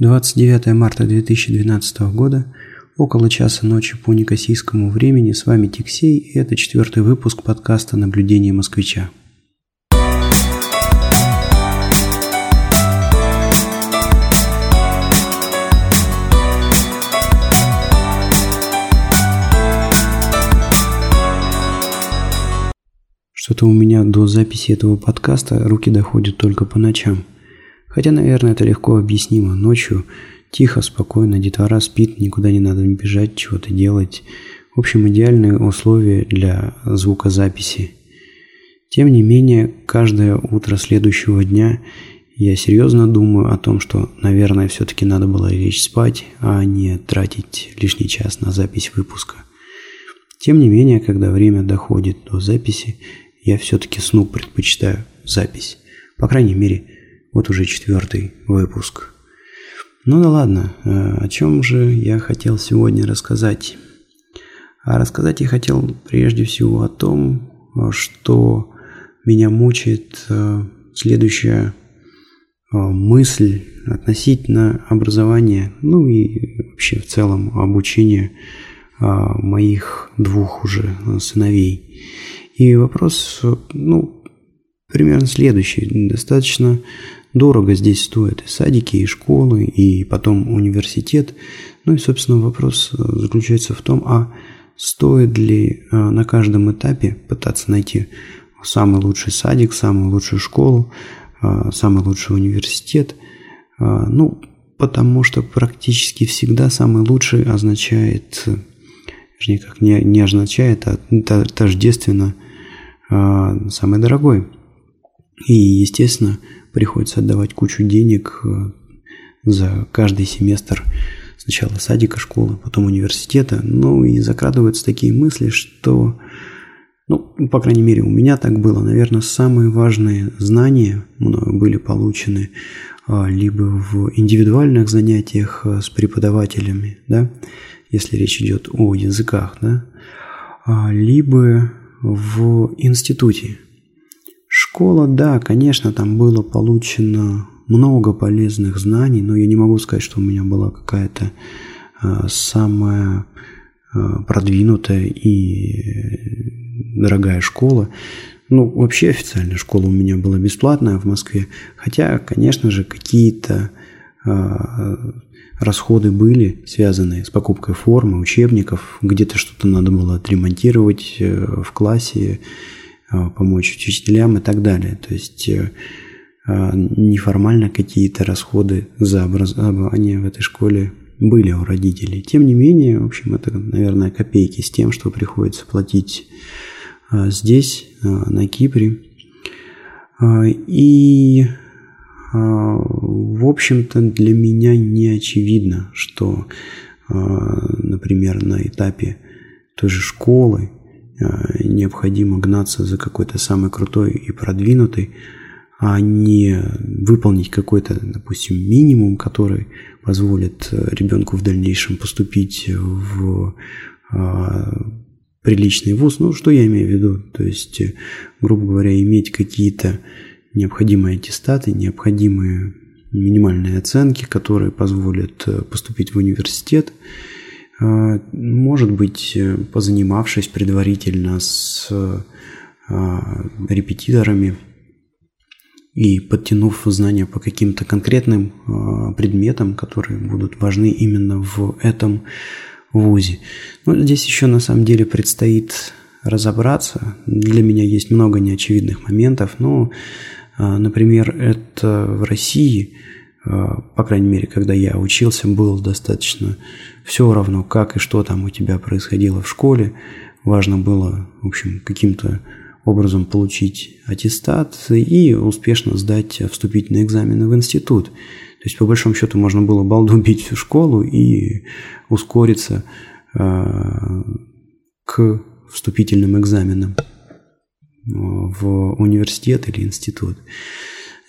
29 марта 2012 года, около часа ночи по некосийскому времени, с вами Тиксей, и это четвертый выпуск подкаста «Наблюдение москвича». Что-то у меня до записи этого подкаста руки доходят только по ночам – Хотя, наверное, это легко объяснимо. Ночью тихо, спокойно, детвора спит, никуда не надо бежать, чего-то делать. В общем, идеальные условия для звукозаписи. Тем не менее, каждое утро следующего дня я серьезно думаю о том, что, наверное, все-таки надо было лечь спать, а не тратить лишний час на запись выпуска. Тем не менее, когда время доходит до записи, я все-таки сну предпочитаю запись. По крайней мере, вот уже четвертый выпуск. Ну да ладно, э, о чем же я хотел сегодня рассказать? А рассказать я хотел прежде всего о том, что меня мучает э, следующая э, мысль относительно образования, ну и вообще в целом обучения моих двух уже сыновей. И вопрос, ну, примерно следующий. Достаточно Дорого здесь стоят и садики, и школы, и потом университет. Ну и, собственно, вопрос э, заключается в том, а стоит ли э, на каждом этапе пытаться найти самый лучший садик, самую лучшую школу, э, самый лучший университет. Ну, потому что практически всегда самый лучший означает, вернее, как не, не означает, а тождественно самый дорогой. И, естественно, приходится отдавать кучу денег э, за каждый семестр сначала садика, школы, потом университета. Ну и закрадываются такие мысли, что, ну, по крайней мере, у меня так было. Наверное, самые важные знания мною были получены а, либо в индивидуальных занятиях э, с преподавателями, да, если речь идет о языках, да, а, либо в институте, Школа, да, конечно, там было получено много полезных знаний, но я не могу сказать, что у меня была какая-то э, самая э, продвинутая и дорогая школа. Ну, вообще официальная школа у меня была бесплатная в Москве, хотя, конечно же, какие-то э, расходы были связаны с покупкой формы, учебников, где-то что-то надо было отремонтировать э, в классе, помочь учителям и так далее. То есть э, а, неформально какие-то расходы за образование в этой школе были у родителей. Тем не менее, в общем, это, наверное, копейки с тем, что приходится платить а, здесь, на Кипре. И, в общем-то, для меня не очевидно, что, например, на этапе той же школы необходимо гнаться за какой-то самый крутой и продвинутый, а не выполнить какой-то, допустим, минимум, который позволит э, ребенку в дальнейшем поступить в а, приличный вуз. Ну, что я имею в виду? То есть, э, грубо говоря, иметь какие-то необходимые аттестаты, необходимые минимальные оценки, которые позволят поступить в университет, может быть, э, позанимавшись предварительно с а, репетиторами и подтянув знания по каким-то конкретным а, предметам, которые будут важны именно в этом вузе. Но здесь еще на самом деле предстоит разобраться. Для меня есть много неочевидных моментов, но, например, это в России – а, по крайней мере, когда я учился, было достаточно все равно, как и что там у тебя происходило в школе. Важно было, в общем, каким-то образом получить аттестат и успешно сдать вступительные экзамены в институт. То есть, по большому счету, можно было балду бить всю школу и ускориться э, к вступительным экзаменам в университет или институт.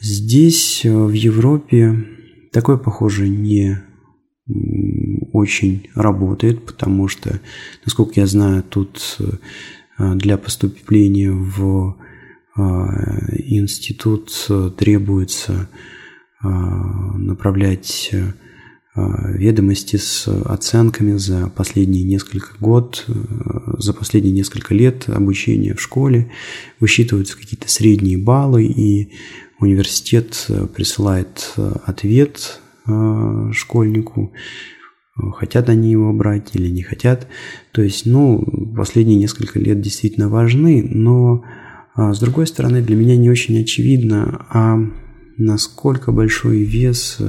Здесь, э, в Европе, такое, похоже, не очень работает, потому что, насколько я знаю, тут э, для поступления в э, институт требуется направлять ведомости с оценками за последние несколько год, за последние несколько лет обучения в школе, высчитываются какие-то средние баллы, и университет присылает ответ школьнику, хотят они его брать или не хотят. То есть, ну, последние несколько лет действительно важны, но с другой стороны, для меня не очень очевидно, а насколько большой вес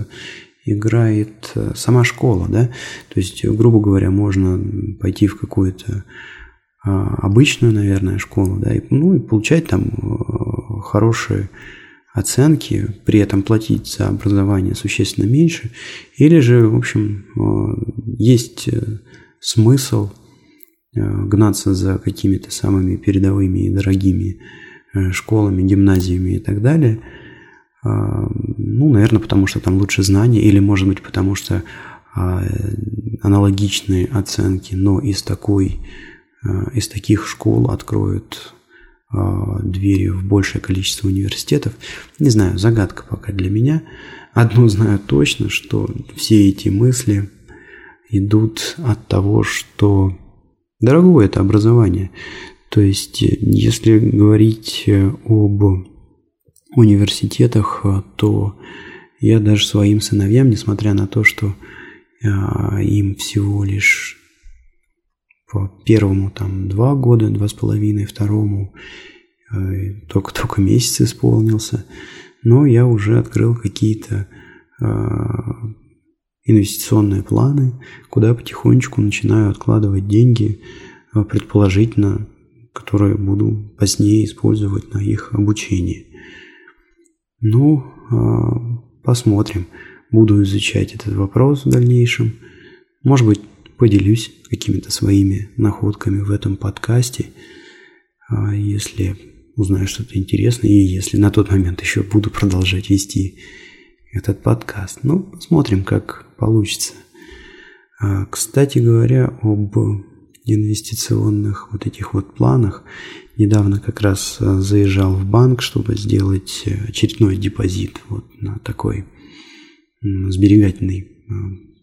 играет э, сама школа, да, то есть, грубо говоря, можно пойти в какую-то а, обычную, наверное, школу, да, и, ну, и получать там э, хорошие оценки, при этом платить за образование существенно меньше, или же, в общем, э, есть смысл гнаться за какими-то самыми передовыми и дорогими школами, гимназиями и так далее – ну, наверное, потому что там лучше знания, или, может быть, потому что аналогичные оценки, но из такой, из таких школ откроют двери в большее количество университетов. Не знаю, загадка пока для меня. Одно знаю точно, что все эти мысли идут от того, что дорогое это образование. То есть, если говорить об университетах, э, то я даже своим сыновьям, несмотря на то, что э, им всего лишь по первому там два года, два с половиной, второму только-только э, месяц исполнился, но я уже открыл какие-то инвестиционные планы, куда потихонечку начинаю откладывать деньги, предположительно, которые буду позднее использовать на их обучение. Ну, посмотрим. Буду изучать этот вопрос в дальнейшем. Может быть, поделюсь какими-то своими находками в этом подкасте, а, если узнаю что-то интересное, и если на тот момент еще буду продолжать вести этот подкаст. Ну, посмотрим, как получится. А, кстати говоря, об инвестиционных вот этих вот планах. Недавно как раз э, заезжал в банк, чтобы сделать очередной депозит вот на такой сберегательный,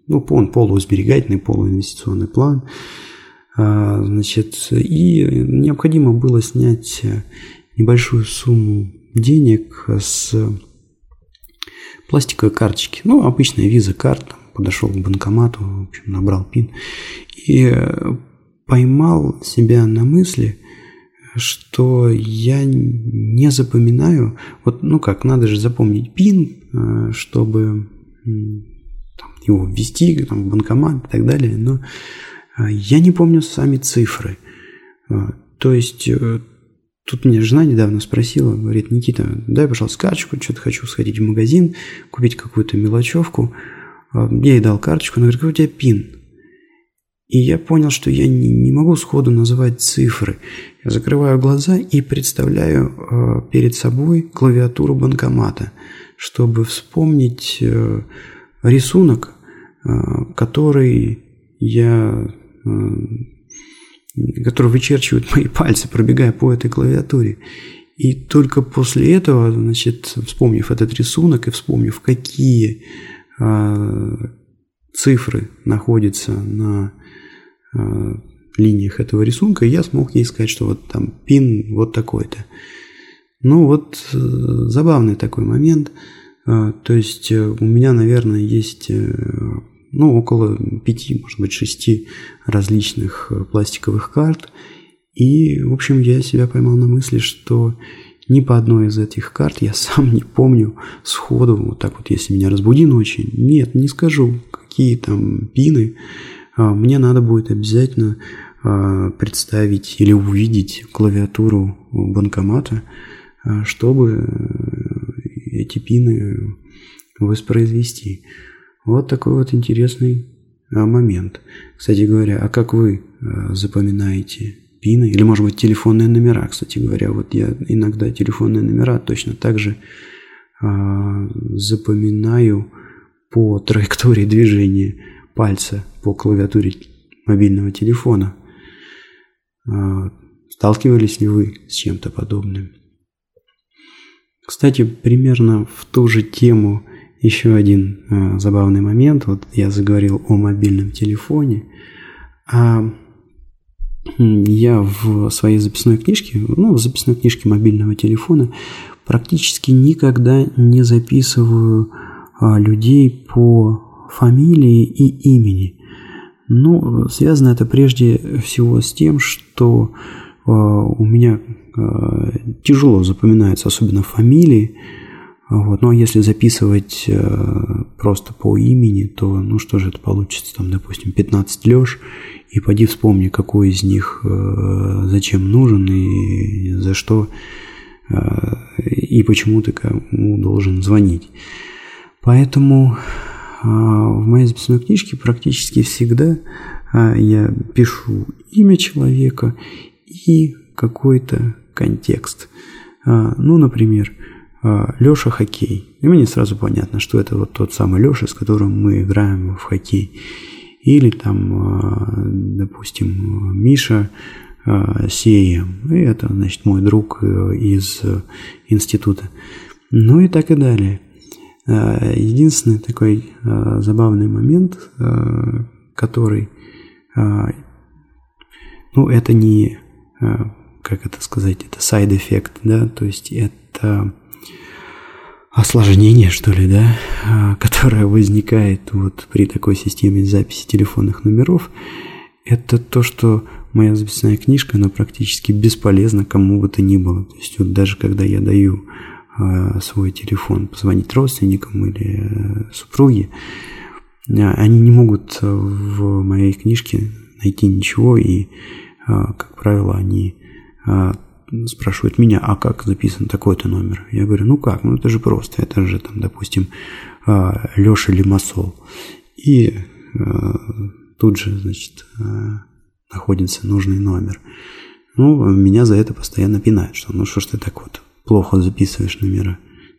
ну, он полусберегательный, полуинвестиционный план. А, значит, и необходимо было снять небольшую сумму денег с пластиковой карточки. Ну, обычная виза карта. Подошел к банкомату, в общем, набрал пин. И поймал себя на мысли, что я не запоминаю, вот, ну как, надо же запомнить пин, э, чтобы его ввести там, в банкомат и так далее, но э, я не помню сами цифры. Э, то есть Тут меня жена недавно спросила, говорит, Никита, дай, пожалуйста, карточку, что-то хочу сходить в магазин, купить какую-то мелочевку. Я ей дал карточку, она говорит, какой у тебя пин? И я понял, что я не, не могу сходу называть цифры. Я закрываю глаза и представляю э, перед собой клавиатуру банкомата, чтобы вспомнить э, рисунок, э, который я э, который вычерчивают мои пальцы, пробегая по этой клавиатуре. И только после этого, значит, вспомнив этот рисунок и вспомнив, какие э, цифры находятся на линиях этого рисунка, я смог ей сказать, что вот там пин вот такой-то. Ну вот забавный такой момент. Э, то есть у меня, наверное, есть ну, около пяти, может быть, шести различных пластиковых карт. И, в общем, я себя поймал на мысли, что ни по одной из этих карт я сам не помню сходу, вот так вот, если меня разбуди ночью. Нет, не скажу, какие там пины. А, мне надо будет обязательно а, представить или увидеть клавиатуру банкомата, а, чтобы э, эти пины воспроизвести. Вот такой вот интересный момент. Кстати говоря, а как вы запоминаете пины? Или, может быть, телефонные номера? Кстати говоря, вот я иногда телефонные номера точно так же запоминаю по траектории движения пальца по клавиатуре мобильного телефона. А, сталкивались ли вы с чем-то подобным? Кстати, примерно в ту же тему еще один э, забавный момент. Вот я заговорил о мобильном телефоне. А я в своей записной книжке, ну, в записной книжке мобильного телефона практически никогда не записываю а, людей по фамилии и имени. Ну, связано это прежде всего с тем, что а, у меня тяжело запоминаются особенно фамилии, вот. Ну а если записывать э, просто по имени, то ну что же это получится, там, допустим, 15 Леш, и поди вспомни, какой из них э, зачем нужен и за что э, и почему ты кому должен звонить. Поэтому э, в моей записной книжке практически всегда э, я пишу имя человека и какой-то контекст. Э, ну, например, а, Леша хоккей. И мне сразу понятно, что это вот тот самый Леша, с которым мы играем в хоккей. Или там, а, допустим, Миша а, Сеем. И это, значит, мой друг э, из института. Ну и так и далее. Единственный такой забавный момент, который, ну, это не, как это сказать, это side-эффект, да, то есть это осложнение, что ли, да, а, которое возникает вот при такой системе записи телефонных номеров, это то, что моя записная книжка, она практически бесполезна кому бы то ни было. То есть вот даже когда я даю э, свой телефон позвонить родственникам или э, супруге, э, они не могут в моей книжке найти ничего, и, э, как правило, они э, спрашивают меня, а как записан такой-то номер? Я говорю, ну как, ну это же просто, это же там, допустим, а, Леша Лимассол. И а, тут же, значит, а, находится нужный номер. Ну, меня за это постоянно пинают, что ну что ж ты так вот плохо записываешь номера.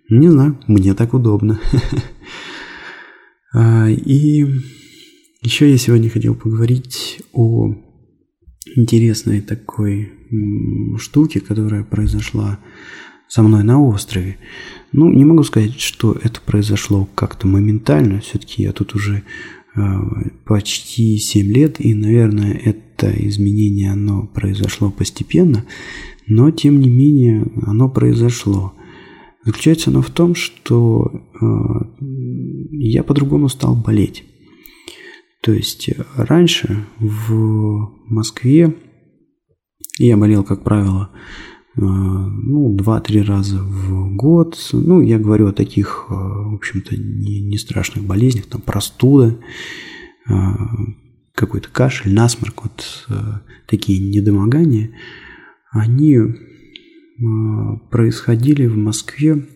Не знаю, мне так удобно. И еще я сегодня хотел поговорить о интересной такой штуки, которая произошла со мной на острове. Ну, не могу сказать, что это произошло как-то моментально. Все-таки я тут уже э, почти 7 лет, и, наверное, это изменение, оно произошло постепенно, но, тем не менее, оно произошло. Заключается оно в том, что э, я по-другому стал болеть. То есть раньше в Москве я болел, как правило, э, ну, 2-3 раза в год. Ну, я говорю о таких, э, в общем-то, не, не страшных болезнях, там простуда, э, какой-то кашель, насморк, вот такие недомогания, они происходили в Москве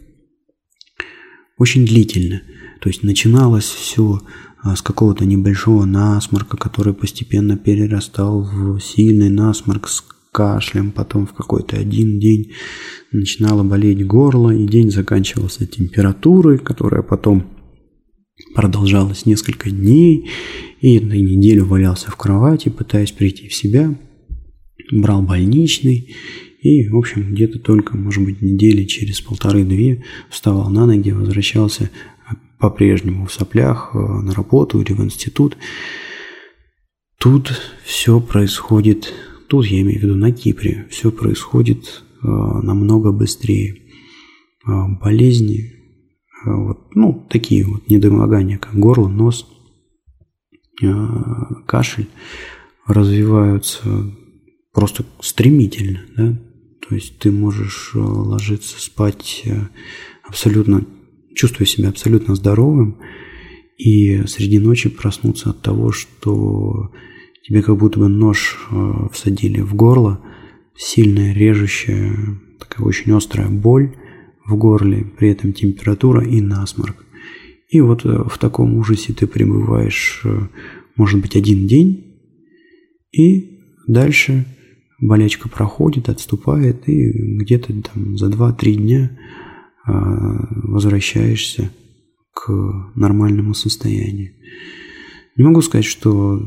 очень длительно. То есть начиналось все с какого-то небольшого насморка, который постепенно перерастал в сильный насморк с кашлем, потом в какой-то один день начинало болеть горло, и день заканчивался температурой, которая потом продолжалась несколько дней, и на неделю валялся в кровати, пытаясь прийти в себя, брал больничный, и, в общем, где-то только, может быть, недели через полторы-две вставал на ноги, возвращался по-прежнему в соплях э, на работу или в институт. Тут все происходит Тут, я имею в виду на Кипре, все происходит э, намного быстрее. Э, болезни, вот, ну, такие вот недомогания, как горло, нос, кашель, развиваются просто стремительно, да, то есть ты можешь ложиться спать абсолютно, чувствуя себя абсолютно здоровым, и среди ночи проснуться от того, что Тебе как будто бы нож э, всадили в горло, сильная режущая, такая очень острая боль в горле, при этом температура и насморк. И вот э, в таком ужасе ты пребываешь, э, может быть, один день, и дальше болячка проходит, отступает, и где-то там за 2-3 дня возвращаешься к нормальному состоянию. Не могу сказать, что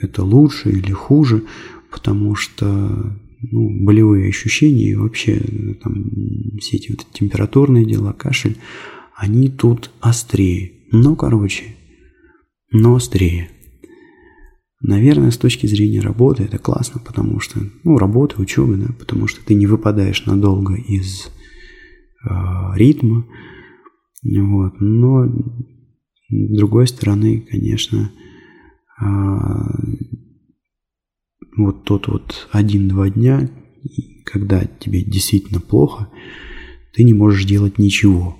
это лучше или хуже, потому что ну, болевые ощущения и вообще там, все эти вот температурные дела, кашель, они тут острее. Но, короче, но острее. Наверное, с точки зрения работы это классно, потому что, ну, работа, учеба, да, потому что ты не выпадаешь надолго из э, ритма, вот, но с другой стороны, конечно, э, вот тот вот один-два дня, когда тебе действительно плохо, ты не можешь делать ничего.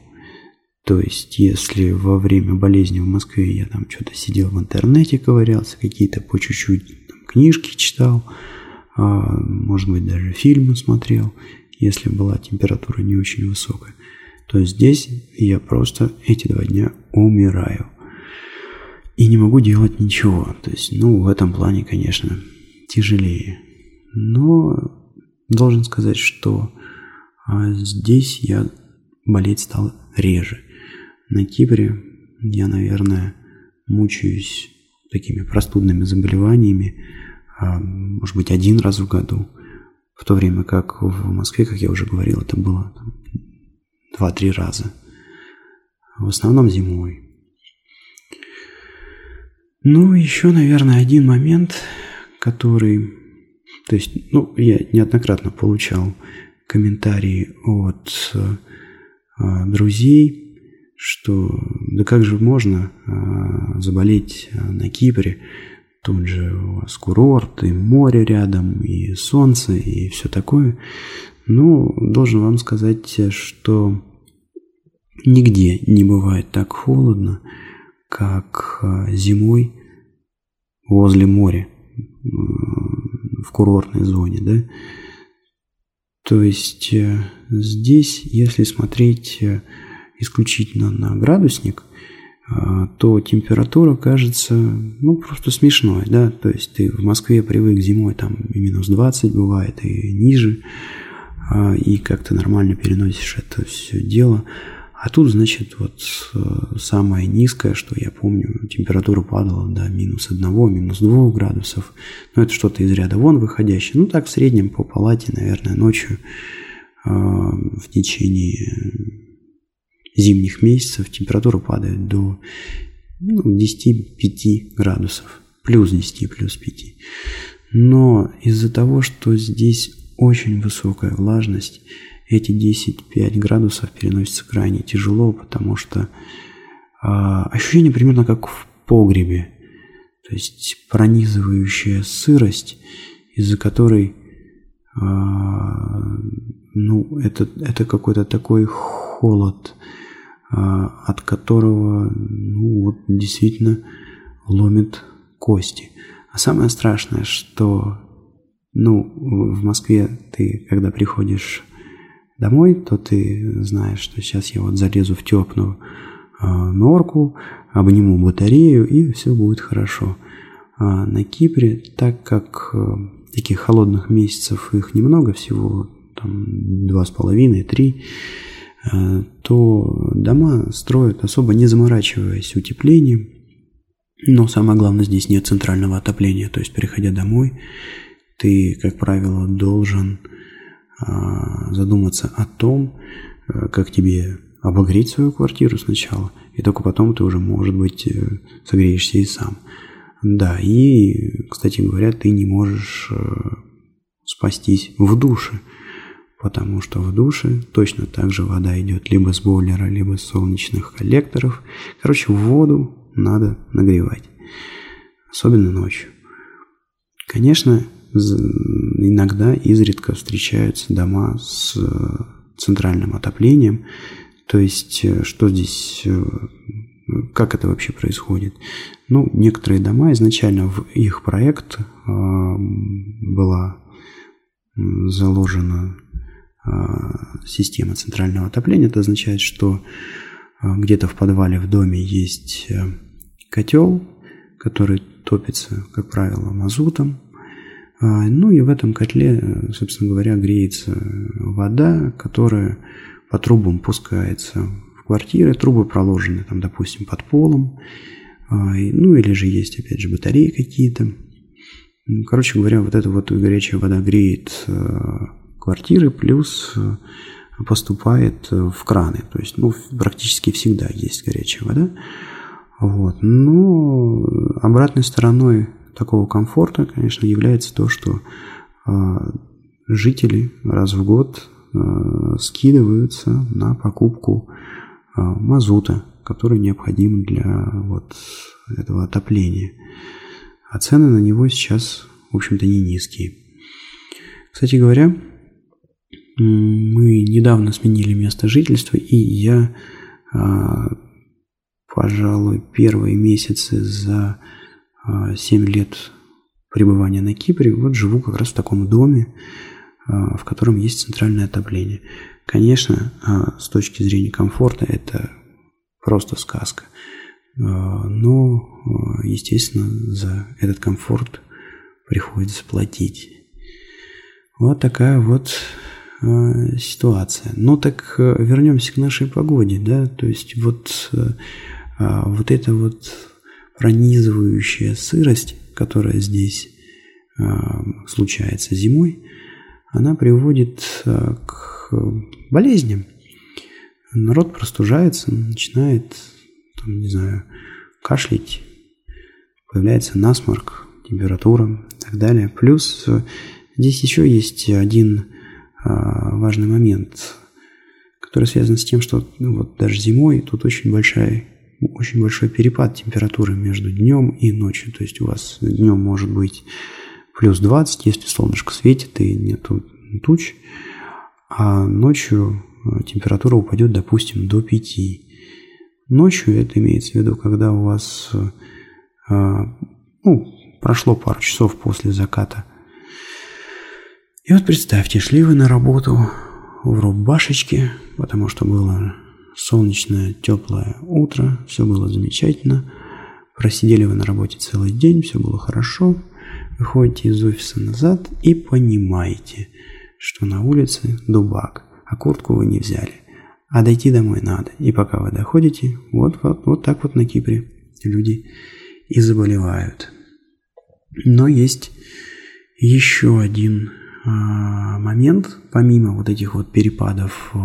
То есть, если во время болезни в Москве я там что-то сидел в интернете, ковырялся, какие-то по чуть-чуть книжки читал, а, может быть, даже фильмы смотрел, если была температура не очень высокая, то здесь я просто эти два дня умираю. И не могу делать ничего. То есть, ну, в этом плане, конечно, тяжелее. Но должен сказать, что а, здесь я болеть стал реже. На Кипре я, наверное, мучаюсь такими простудными заболеваниями, а, может быть, один раз в году, в то время как в Москве, как я уже говорил, это было два-три раза. В основном зимой. Ну, еще, наверное, один момент, который... То есть, ну, я неоднократно получал комментарии от э, друзей, что да как же можно а, заболеть а, на Кипре, тут же у вас курорт, и море рядом, и солнце, и все такое. Ну, должен вам сказать, что нигде не бывает так холодно, как а, зимой возле моря, в курортной зоне, да. То есть э, здесь, если смотреть э, исключительно на градусник, то температура кажется, ну, просто смешной, да, то есть ты в Москве привык зимой, там и минус 20 бывает, и ниже, а, и как то нормально переносишь это все дело, а тут, значит, вот э, самое низкое, что я помню, температура падала до минус 1, минус 2 градусов. Но это что-то из ряда вон выходящее. Ну, так в среднем по палате, наверное, ночью э, в течение зимних месяцев температура падает до ну, 10-5 градусов. Плюс 10, плюс 5. Но из-за того, что здесь очень высокая влажность, эти 10-5 градусов переносятся крайне тяжело, потому что э, ощущение примерно как в погребе. То есть пронизывающая сырость, из-за которой ну, это, это какой-то такой холод, а, от которого ну, вот, действительно ломит кости. А самое страшное, что ну, в Москве ты, когда приходишь домой, то ты знаешь, что сейчас я вот залезу в теплую э, норку, обниму батарею, и все будет хорошо. А на Кипре, так как э, таких холодных месяцев их немного, всего там два с половиной, три, Э, то дома строят особо не заморачиваясь утеплением. Но самое главное, здесь нет центрального отопления. То есть, приходя домой, ты, как правило, должен а, задуматься о том, э, как тебе обогреть свою квартиру сначала, и только потом ты уже, может быть, э, согреешься и сам. Да, и, кстати говоря, ты не можешь спастись в душе – потому что в душе точно так же вода идет либо с бойлера, либо с солнечных коллекторов. Короче, воду надо нагревать, особенно ночью. Конечно, иногда изредка встречаются дома с э, центральным отоплением. То есть, э, что здесь, э, как это вообще происходит? Ну, некоторые дома изначально в их проект была заложена а, система центрального отопления. Это означает, что а, где-то в подвале в доме есть э, котел, который топится, как правило, мазутом. Ну и в этом котле, э, собственно говоря, греется вода, которая по трубам пускается в квартиры. Трубы проложены, там, допустим, под полом. Ну или же есть, опять же, батареи какие-то. Короче говоря, вот эта вот горячая вода греет э, квартиры, плюс э, поступает в краны. То есть, ну, практически всегда есть горячая вода. Вот. Но обратной стороной такого комфорта, конечно, является то, что жители раз в год скидываются на покупку мазута, который необходим для вот этого отопления. А цены на него сейчас, в общем-то, не низкие. Кстати говоря, мы недавно сменили место жительства, и я, а, пожалуй, первые месяцы за 7 а, лет пребывания на Кипре, вот живу как раз в таком доме, а, в котором есть центральное отопление. Конечно, с точки зрения комфорта это просто сказка. Но, естественно, за этот комфорт приходится платить. Вот такая вот э, ситуация. Ну так вернемся к нашей погоде, да, то есть вот, вот эта вот пронизывающая сырость, которая здесь случается зимой, она приводит к болезням. Народ простужается, начинает, там, не знаю, кашлять, появляется насморк, температура и так далее. Плюс э, Здесь еще есть один а, важный момент, который связан с тем, что ну, вот даже зимой тут очень большая очень большой перепад температуры между днем и ночью. То есть у вас днем может быть плюс 20, если солнышко светит и нету туч, а ночью температура упадет, допустим, до 5. Ночью это имеется в виду, когда у вас а, ну, прошло пару часов после заката и вот представьте, шли вы на работу в рубашечке, потому что было солнечное, теплое утро, все было замечательно. Просидели вы на работе целый день, все было хорошо. Выходите из офиса назад и понимаете, что на улице дубак, а куртку вы не взяли. А дойти домой надо. И пока вы доходите, вот, вот, вот так вот на Кипре люди и заболевают. Но есть еще один а, момент, помимо вот этих вот перепадов э,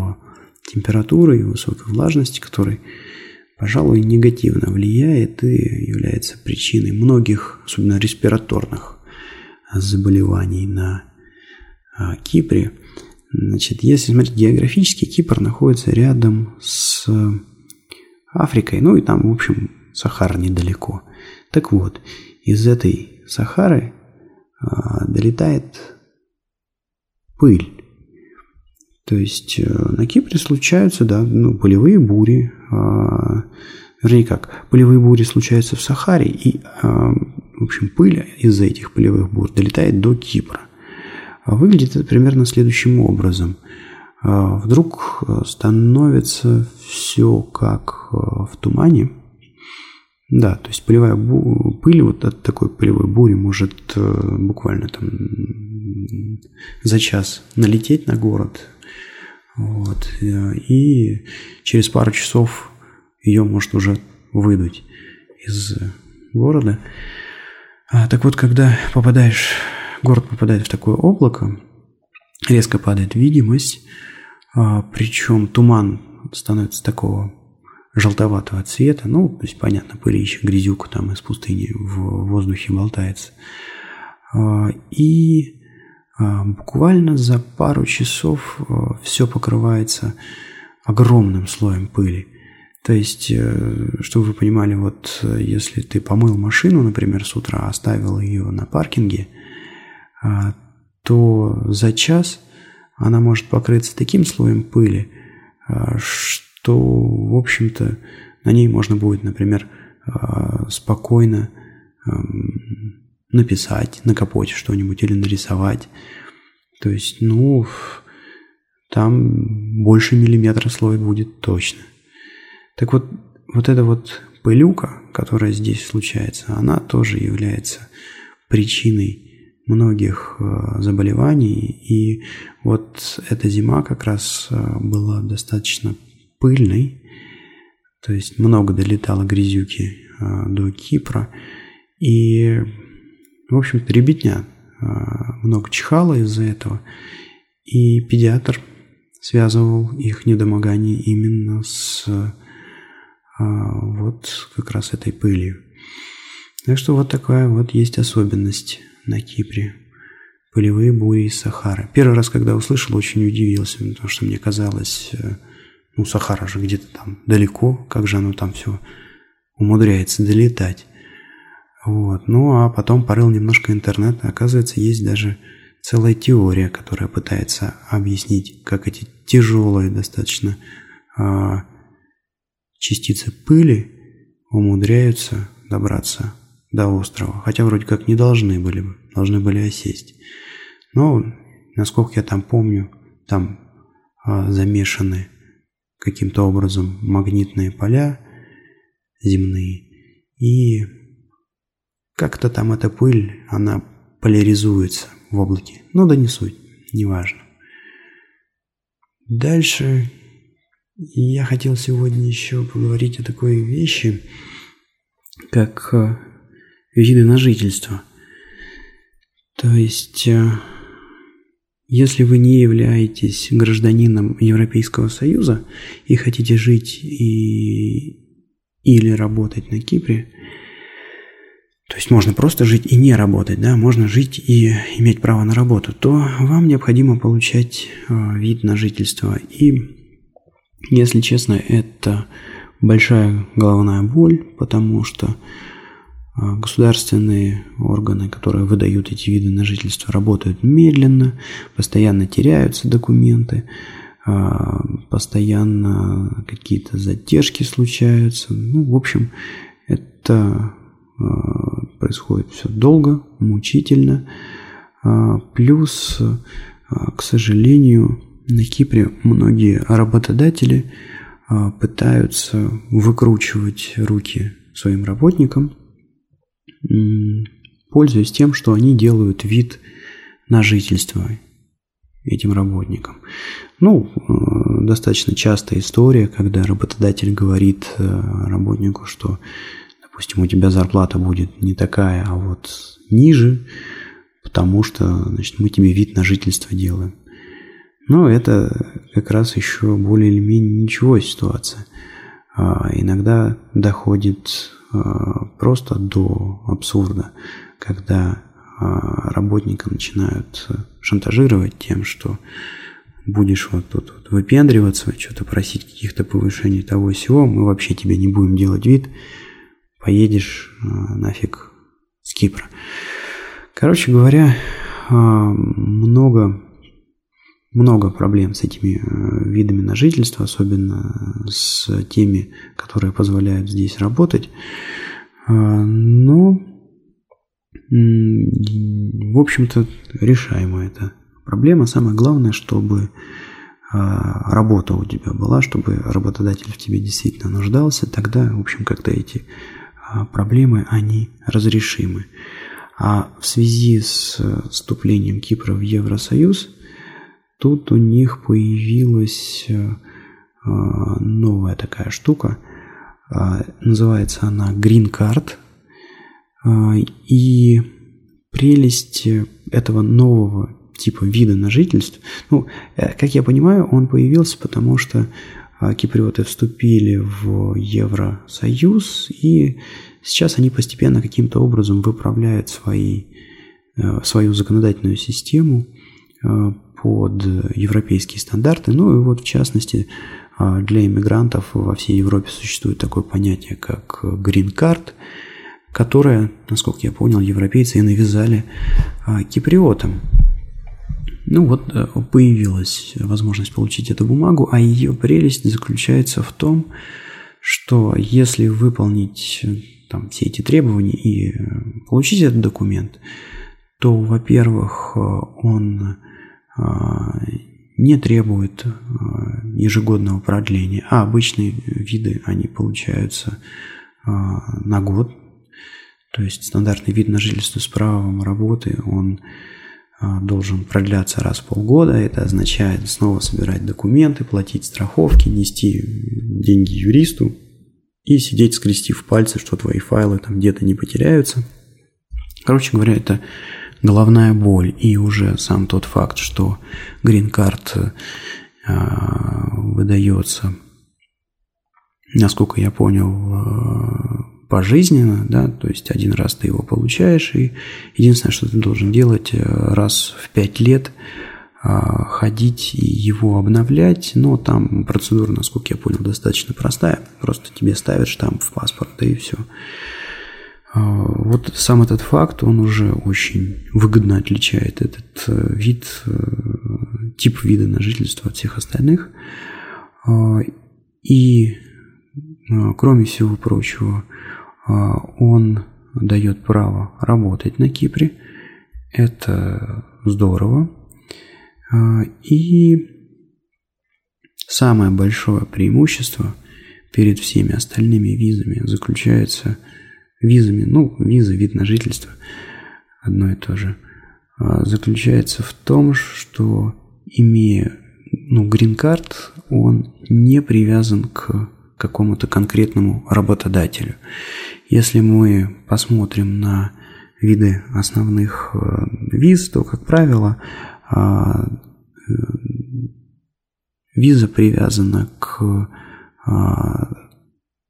температуры и высокой влажности, который, пожалуй, негативно влияет и является причиной многих, особенно респираторных заболеваний на а, Кипре. Значит, если смотреть географически, Кипр находится рядом с Африкой, ну и там, в общем, Сахара недалеко. Так вот, из этой Сахары а, долетает пыль. То есть э, на Кипре случаются, да, ну, полевые бури, э, вернее как, полевые бури случаются в Сахаре, и, э, в общем, пыль из-за этих полевых бур долетает до Кипра. А выглядит это примерно следующим образом. Э, вдруг становится все как э, в тумане, да, то есть полевая бу- пыль вот от такой полевой бури может э, буквально там за час налететь на город. Вот, э, и через пару часов ее может уже выдуть из города. А, так вот, когда попадаешь, город попадает в такое облако, резко падает видимость, а, причем туман становится такого желтоватого цвета, ну, то есть, понятно, пылища, грязюка там из пустыни в воздухе болтается. А, и а, буквально за пару часов все покрывается огромным слоем пыли. То есть, э, чтобы вы понимали, вот если ты помыл машину, например, с утра, оставил ее на паркинге, то за час она может покрыться таким слоем пыли, что то, в общем-то, на ней можно будет, например, а, спокойно написать на капоте что-нибудь или нарисовать. То есть, ну, там больше миллиметра слой будет точно. Так вот, вот эта вот пылюка, которая здесь случается, она тоже является причиной многих а, заболеваний. И вот эта зима как раз а, была достаточно пыльный, то есть много долетало грязюки э, до Кипра, и, в общем-то, ребятня э, много чихало из-за этого, и педиатр связывал их недомогание именно с вот как раз этой пылью. Так что вот такая вот есть особенность на Кипре. Пылевые бури из Сахары. Первый раз, когда услышал, очень удивился, потому что мне казалось, э, ну, Сахара же где-то там далеко, как же оно там все умудряется долетать. Вот. Ну, а потом порыл немножко интернет, оказывается, есть даже целая теория, которая пытается объяснить, как эти тяжелые достаточно а, частицы пыли умудряются добраться до острова, хотя вроде как не должны были бы, должны были осесть. Но, насколько я там помню, там а, замешаны каким-то образом магнитные поля земные, и как-то там эта пыль, она поляризуется в облаке. Ну да не суть, неважно. Дальше я хотел сегодня еще поговорить о такой вещи, как э, виды на жительство. То есть, э, если вы не являетесь гражданином Европейского Союза и хотите жить и... или работать на Кипре, то есть можно просто жить и не работать, да, можно жить и иметь право на работу, то вам необходимо получать э, вид на жительство. И если честно, это большая головная боль, потому что государственные органы, которые выдают эти виды на жительство, работают медленно, постоянно теряются документы, а, постоянно какие-то задержки случаются. Ну, в общем, это а, происходит все долго, мучительно. Плюс, к сожалению, на Кипре многие работодатели а, пытаются выкручивать руки своим работникам, пользуясь тем, что они делают вид на жительство этим работникам. Ну, э, достаточно частая история, когда работодатель говорит э, работнику, что, допустим, у тебя зарплата будет не такая, а вот ниже, потому что, значит, мы тебе вид на жительство делаем. Но это как раз еще более или менее ничего ситуация. А, иногда доходит просто до абсурда, когда а, работника начинают шантажировать тем, что будешь вот тут вот выпендриваться, что-то просить каких-то повышений того всего, мы вообще тебе не будем делать вид, поедешь нафиг с Кипра. Короче говоря, много много проблем с этими э, видами на жительство, особенно с теми, которые позволяют здесь работать. А, но, в общем-то, решаема эта проблема. Самое главное, чтобы работа у тебя была, чтобы работодатель в тебе действительно нуждался, тогда, в общем, как-то эти проблемы, они разрешимы. А в связи с вступлением Кипра в Евросоюз – Тут у них появилась э, э, новая такая штука. Э, называется она Green Card. И прелесть этого нового типа вида на жительство, ну, как я понимаю, он появился, потому что киприоты вступили в Евросоюз, и сейчас они постепенно каким-то образом выправляют свои, свою законодательную систему под европейские стандарты. Ну и вот в частности а, для иммигрантов во всей Европе существует такое понятие, как card, которое, насколько я понял, европейцы и навязали а, киприотам. Ну вот э, появилась возможность получить эту бумагу, а ее прелесть заключается в том, что если выполнить э, там, все эти требования и э, получить этот документ, то, во-первых, он а, не требует а, ежегодного продления, а обычные виды, они получаются а, на год. То есть стандартный вид на жительство с правом работы, он должен продляться раз в полгода. Это означает снова собирать документы, платить страховки, нести деньги юристу и сидеть скрестив пальцы, что твои файлы там где-то не потеряются. Короче говоря, это головная боль и уже сам тот факт, что грин-карт выдается, насколько я понял, пожизненно, да, то есть один раз ты его получаешь, и единственное, что ты должен делать раз в пять лет – а, ходить и его обновлять, но там процедура, насколько я понял, достаточно простая. Просто тебе ставят штамп в паспорт, да и все. А, вот сам этот факт, он уже очень выгодно отличает этот э, вид, э, тип вида на жительство от всех остальных. А, и, кроме всего прочего, он дает право работать на Кипре. Это здорово, а, и самое большое преимущество перед всеми остальными визами заключается визами, ну, виза, вид на жительство, одно и то же, а, заключается в том, что имея ну, грин-карт, он не привязан к какому-то конкретному работодателю. Если мы посмотрим на виды основных э, виз, то, как правило, а, э, виза привязана к а,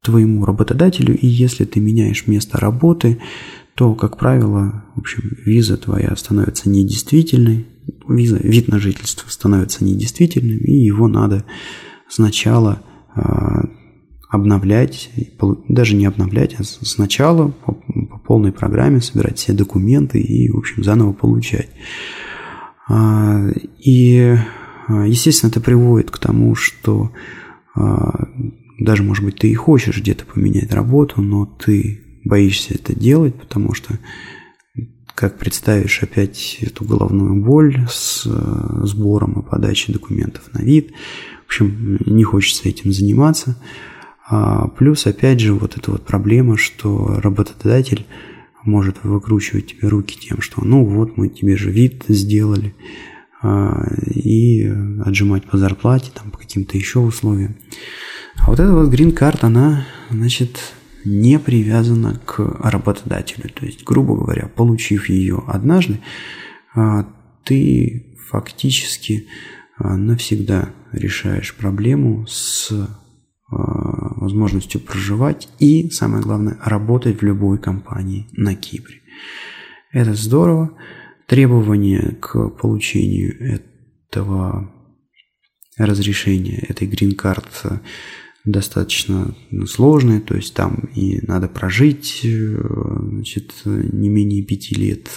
твоему работодателю, и если ты меняешь место работы, то, как правило, в общем, виза твоя становится недействительной, виза, вид на жительство становится недействительным, и его надо сначала а, обновлять, даже не обновлять, а сначала по, по полной программе собирать все документы и, в общем, заново получать. А, и, а, естественно, это приводит к тому, что даже, может быть, ты и хочешь где-то поменять работу, но ты боишься это делать, потому что как представишь опять эту головную боль с сбором и подачей документов на вид. В общем, не хочется этим заниматься. плюс, опять же, вот эта вот проблема, что работодатель может выкручивать тебе руки тем, что ну вот мы тебе же вид сделали, а, и отжимать по зарплате, там, по каким-то еще условиям. А вот эта вот грин-карт, она, значит, не привязана к работодателю. То есть, грубо говоря, получив ее однажды, а, ты фактически а, навсегда решаешь проблему с возможностью проживать и, самое главное, работать в любой компании на Кипре. Это здорово. Требования к получению этого разрешения, этой грин-карт достаточно сложные, то есть там и надо прожить э, значит, не менее пяти лет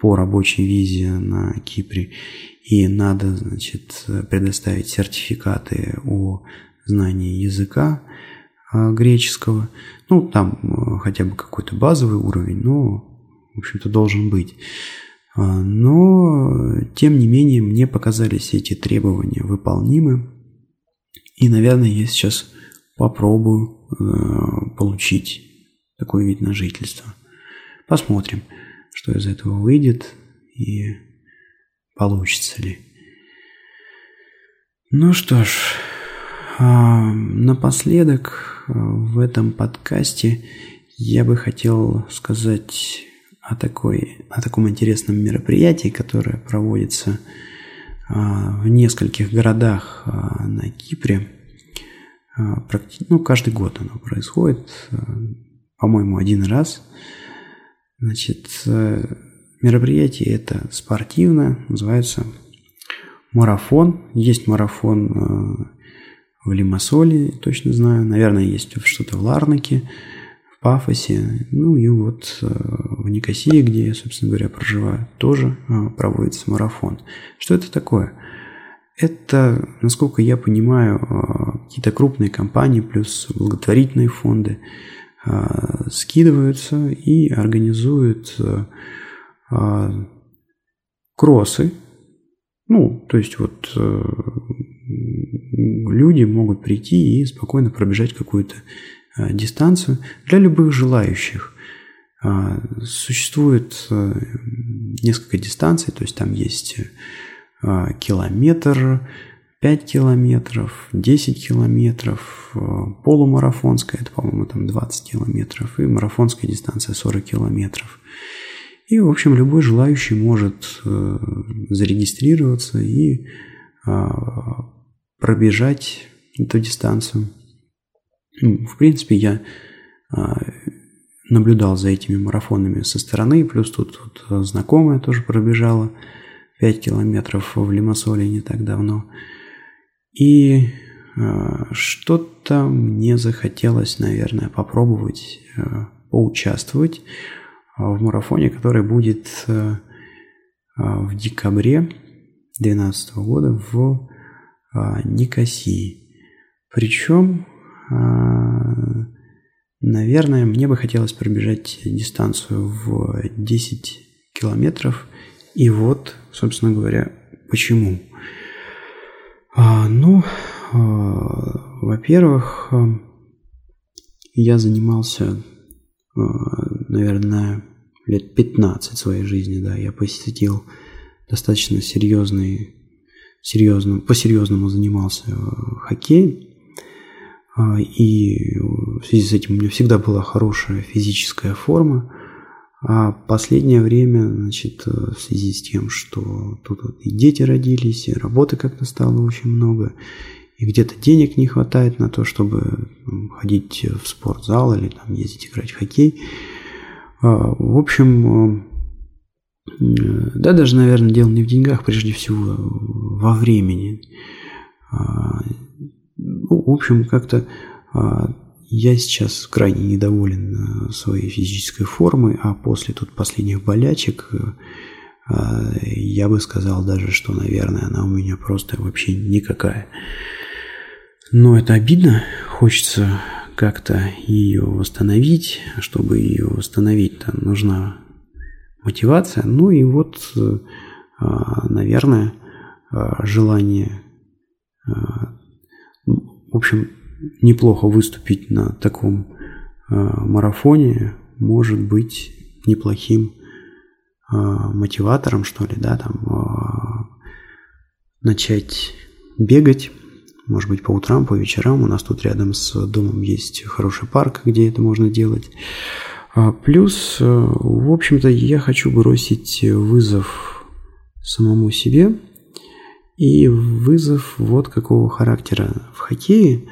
по рабочей визе на Кипре, и надо значит, предоставить сертификаты о знание языка а, греческого. Ну, там а, хотя бы какой-то базовый уровень, но, в общем-то, должен быть. А, но, тем не менее, мне показались эти требования выполнимы. И, наверное, я сейчас попробую получить такой вид на жительство. Посмотрим, что из этого выйдет и получится ли. Ну что ж, а, напоследок э, в этом подкасте я бы хотел сказать о, такой, о таком интересном мероприятии, которое проводится а, в нескольких городах а, на Кипре. Ну, каждый год оно происходит, по-моему, один раз. Значит, э, мероприятие это спортивное, называется марафон. Есть марафон в Лимассоле, точно знаю. Наверное, есть что-то в Ларнаке, Пафосе. Ну и вот э, в Никосии, где я, собственно говоря, проживаю, тоже э, проводится марафон. Что это такое? Это, насколько я понимаю, э, какие-то крупные компании плюс благотворительные фонды скидываются и организуют кроссы. Ну, то есть вот люди могут прийти и спокойно пробежать какую-то дистанцию для любых желающих. А, существует а, несколько дистанций, то есть там есть километр, 5 километров, 10 километров, полумарафонская, это, по-моему, там 20 километров, и марафонская дистанция 40 километров. И, в общем, любой желающий может зарегистрироваться и пробежать эту дистанцию. Ну, в принципе, я а, наблюдал за этими марафонами со стороны, плюс тут, тут знакомая тоже пробежала 5 километров в Лимассоле не так давно. И а, что-то мне захотелось, наверное, попробовать а, поучаствовать в марафоне, который будет в декабре 2012 года в Никосии. Причем Наверное, мне бы хотелось пробежать дистанцию в 10 километров. И вот, собственно говоря, почему. А, ну, а, во-первых, я занимался, а, наверное, лет 15 своей жизни, да, я посетил достаточно серьезный, серьезным, по-серьезному занимался а, хоккеем. А, и в связи с этим у меня всегда была хорошая физическая форма. А последнее время, значит, э, в связи с тем, что тут вот и дети родились, и работы как-то стало очень много, и где-то денег не хватает на то, чтобы ходить в спортзал или там ездить играть в хоккей. А, в общем, э, да, даже, наверное, дело не в деньгах, прежде всего во времени. А, ну, в общем, как-то а, я сейчас крайне недоволен а, своей физической формой, а после тут последних болячек а, я бы сказал даже, что, наверное, она у меня просто вообще никакая. Но это обидно, хочется как-то ее восстановить. Чтобы ее восстановить, там нужна мотивация. Ну и вот, наверное, желание в общем, неплохо выступить на таком э, марафоне может быть неплохим э, мотиватором, что ли, да, там э, начать бегать, может быть, по утрам, по вечерам. У нас тут рядом с домом есть хороший парк, где это можно делать. Плюс, в общем-то, я хочу бросить вызов самому себе – и вызов вот какого характера в хоккее,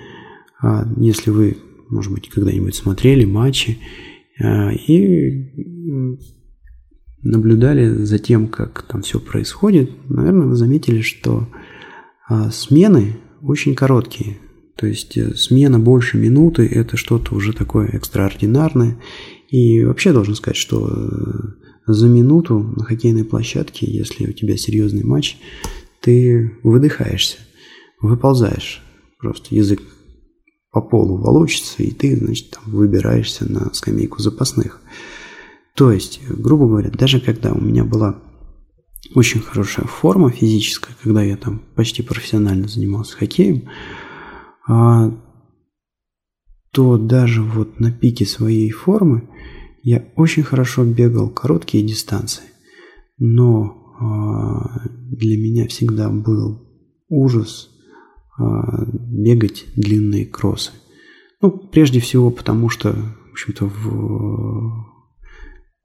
а, если вы, может быть, когда-нибудь смотрели матчи а, и наблюдали за тем, как там все происходит, наверное, вы заметили, что а, смены очень короткие. То есть э, смена больше минуты – это что-то уже такое экстраординарное. И вообще должен сказать, что э, за минуту на хоккейной площадке, если у тебя серьезный матч, ты выдыхаешься, выползаешь, просто язык по полу волочится, и ты, значит, там выбираешься на скамейку запасных. То есть, грубо говоря, даже когда у меня была очень хорошая форма физическая, когда я там почти профессионально занимался хоккеем, а, то даже вот на пике своей формы я очень хорошо бегал короткие дистанции. Но для меня всегда был ужас а, бегать длинные кроссы. Ну, прежде всего потому, что, в общем-то, в,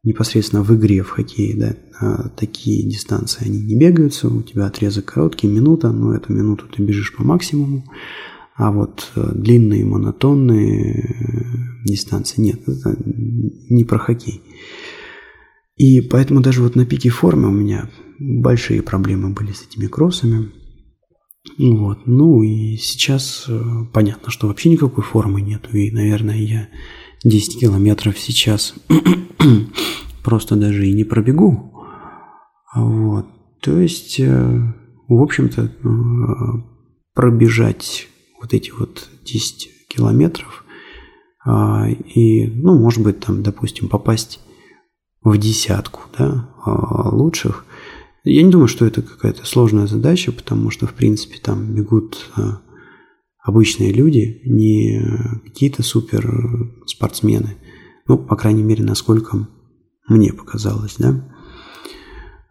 непосредственно в игре в хоккее, да, а, такие дистанции, они не бегаются, у тебя отрезок короткий, минута, но эту минуту ты бежишь по максимуму, а вот э, длинные монотонные э, дистанции нет, это не про хоккей. И поэтому даже вот на пике формы у меня большие проблемы были с этими кроссами. Вот. Ну и сейчас э, понятно, что вообще никакой формы нету. И, наверное, я 10 километров сейчас просто даже и не пробегу. Вот. То есть, э, в общем-то, э, пробежать вот эти вот 10 километров а, и, ну, может быть, там, допустим, попасть в десятку да, а, лучших. Я не думаю, что это какая-то сложная задача, потому что, в принципе, там бегут а, обычные люди, не какие-то супер спортсмены. Ну, по крайней мере, насколько мне показалось, да.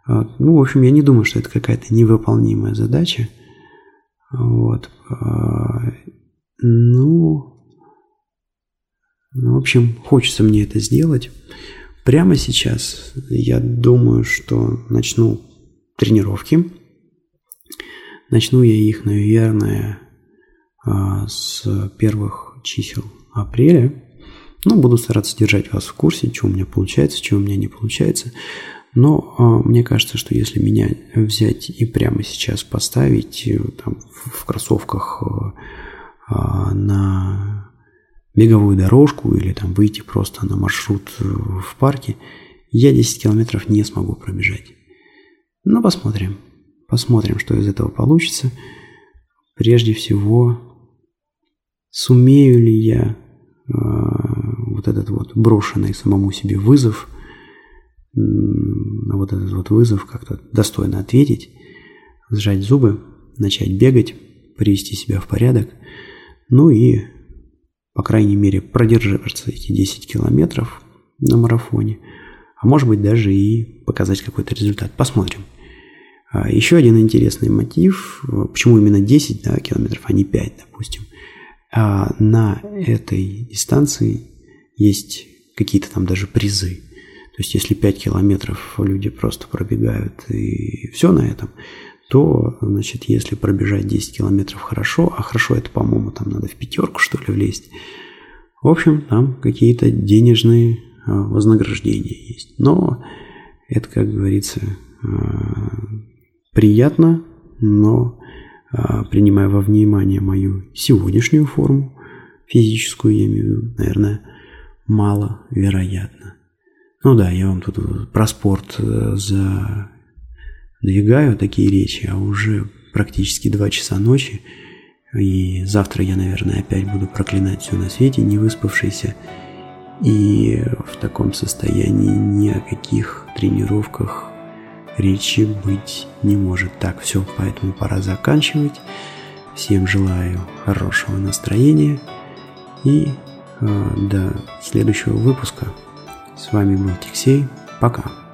А, ну, в общем, я не думаю, что это какая-то невыполнимая задача. Вот. Ну, ну, в общем, хочется мне это сделать. Прямо сейчас я думаю, что начну тренировки. Начну я их, наверное, а, с первых чисел апреля. Ну, буду стараться держать вас в курсе, что у меня получается, что у меня не получается. Но э, мне кажется, что если меня взять и прямо сейчас поставить э, там, в, кроссовках э, э, на беговую дорожку или там выйти просто на маршрут в парке, я 10 километров не смогу пробежать. Но посмотрим. Посмотрим, что из этого получится. Прежде всего, сумею ли я э, вот этот вот брошенный самому себе вызов, на вот этот вот вызов как-то достойно ответить, сжать зубы, начать бегать, привести себя в порядок, ну и, по крайней мере, продержаться эти 10 километров на марафоне, а может быть даже и показать какой-то результат. Посмотрим. А еще один интересный мотив, почему именно 10 да, километров, а не 5, допустим. А на этой дистанции есть какие-то там даже призы. То есть если 5 километров люди просто пробегают и все на этом, то, значит, если пробежать 10 километров хорошо, а хорошо это, по-моему, там надо в пятерку, что ли, влезть, в общем, там какие-то денежные а, вознаграждения есть. Но это, как говорится, а, приятно, но а, принимая во внимание мою сегодняшнюю форму, физическую, я имею в виду, наверное, маловероятно. Ну да, я вам тут про спорт э, задвигаю такие речи, а уже практически два часа ночи, и завтра я, наверное, опять буду проклинать все на свете, не выспавшийся, и в таком состоянии ни о каких тренировках речи быть не может. Так, все, поэтому пора заканчивать. Всем желаю хорошего настроения и э, до следующего выпуска. С вами был Тиксей. Пока.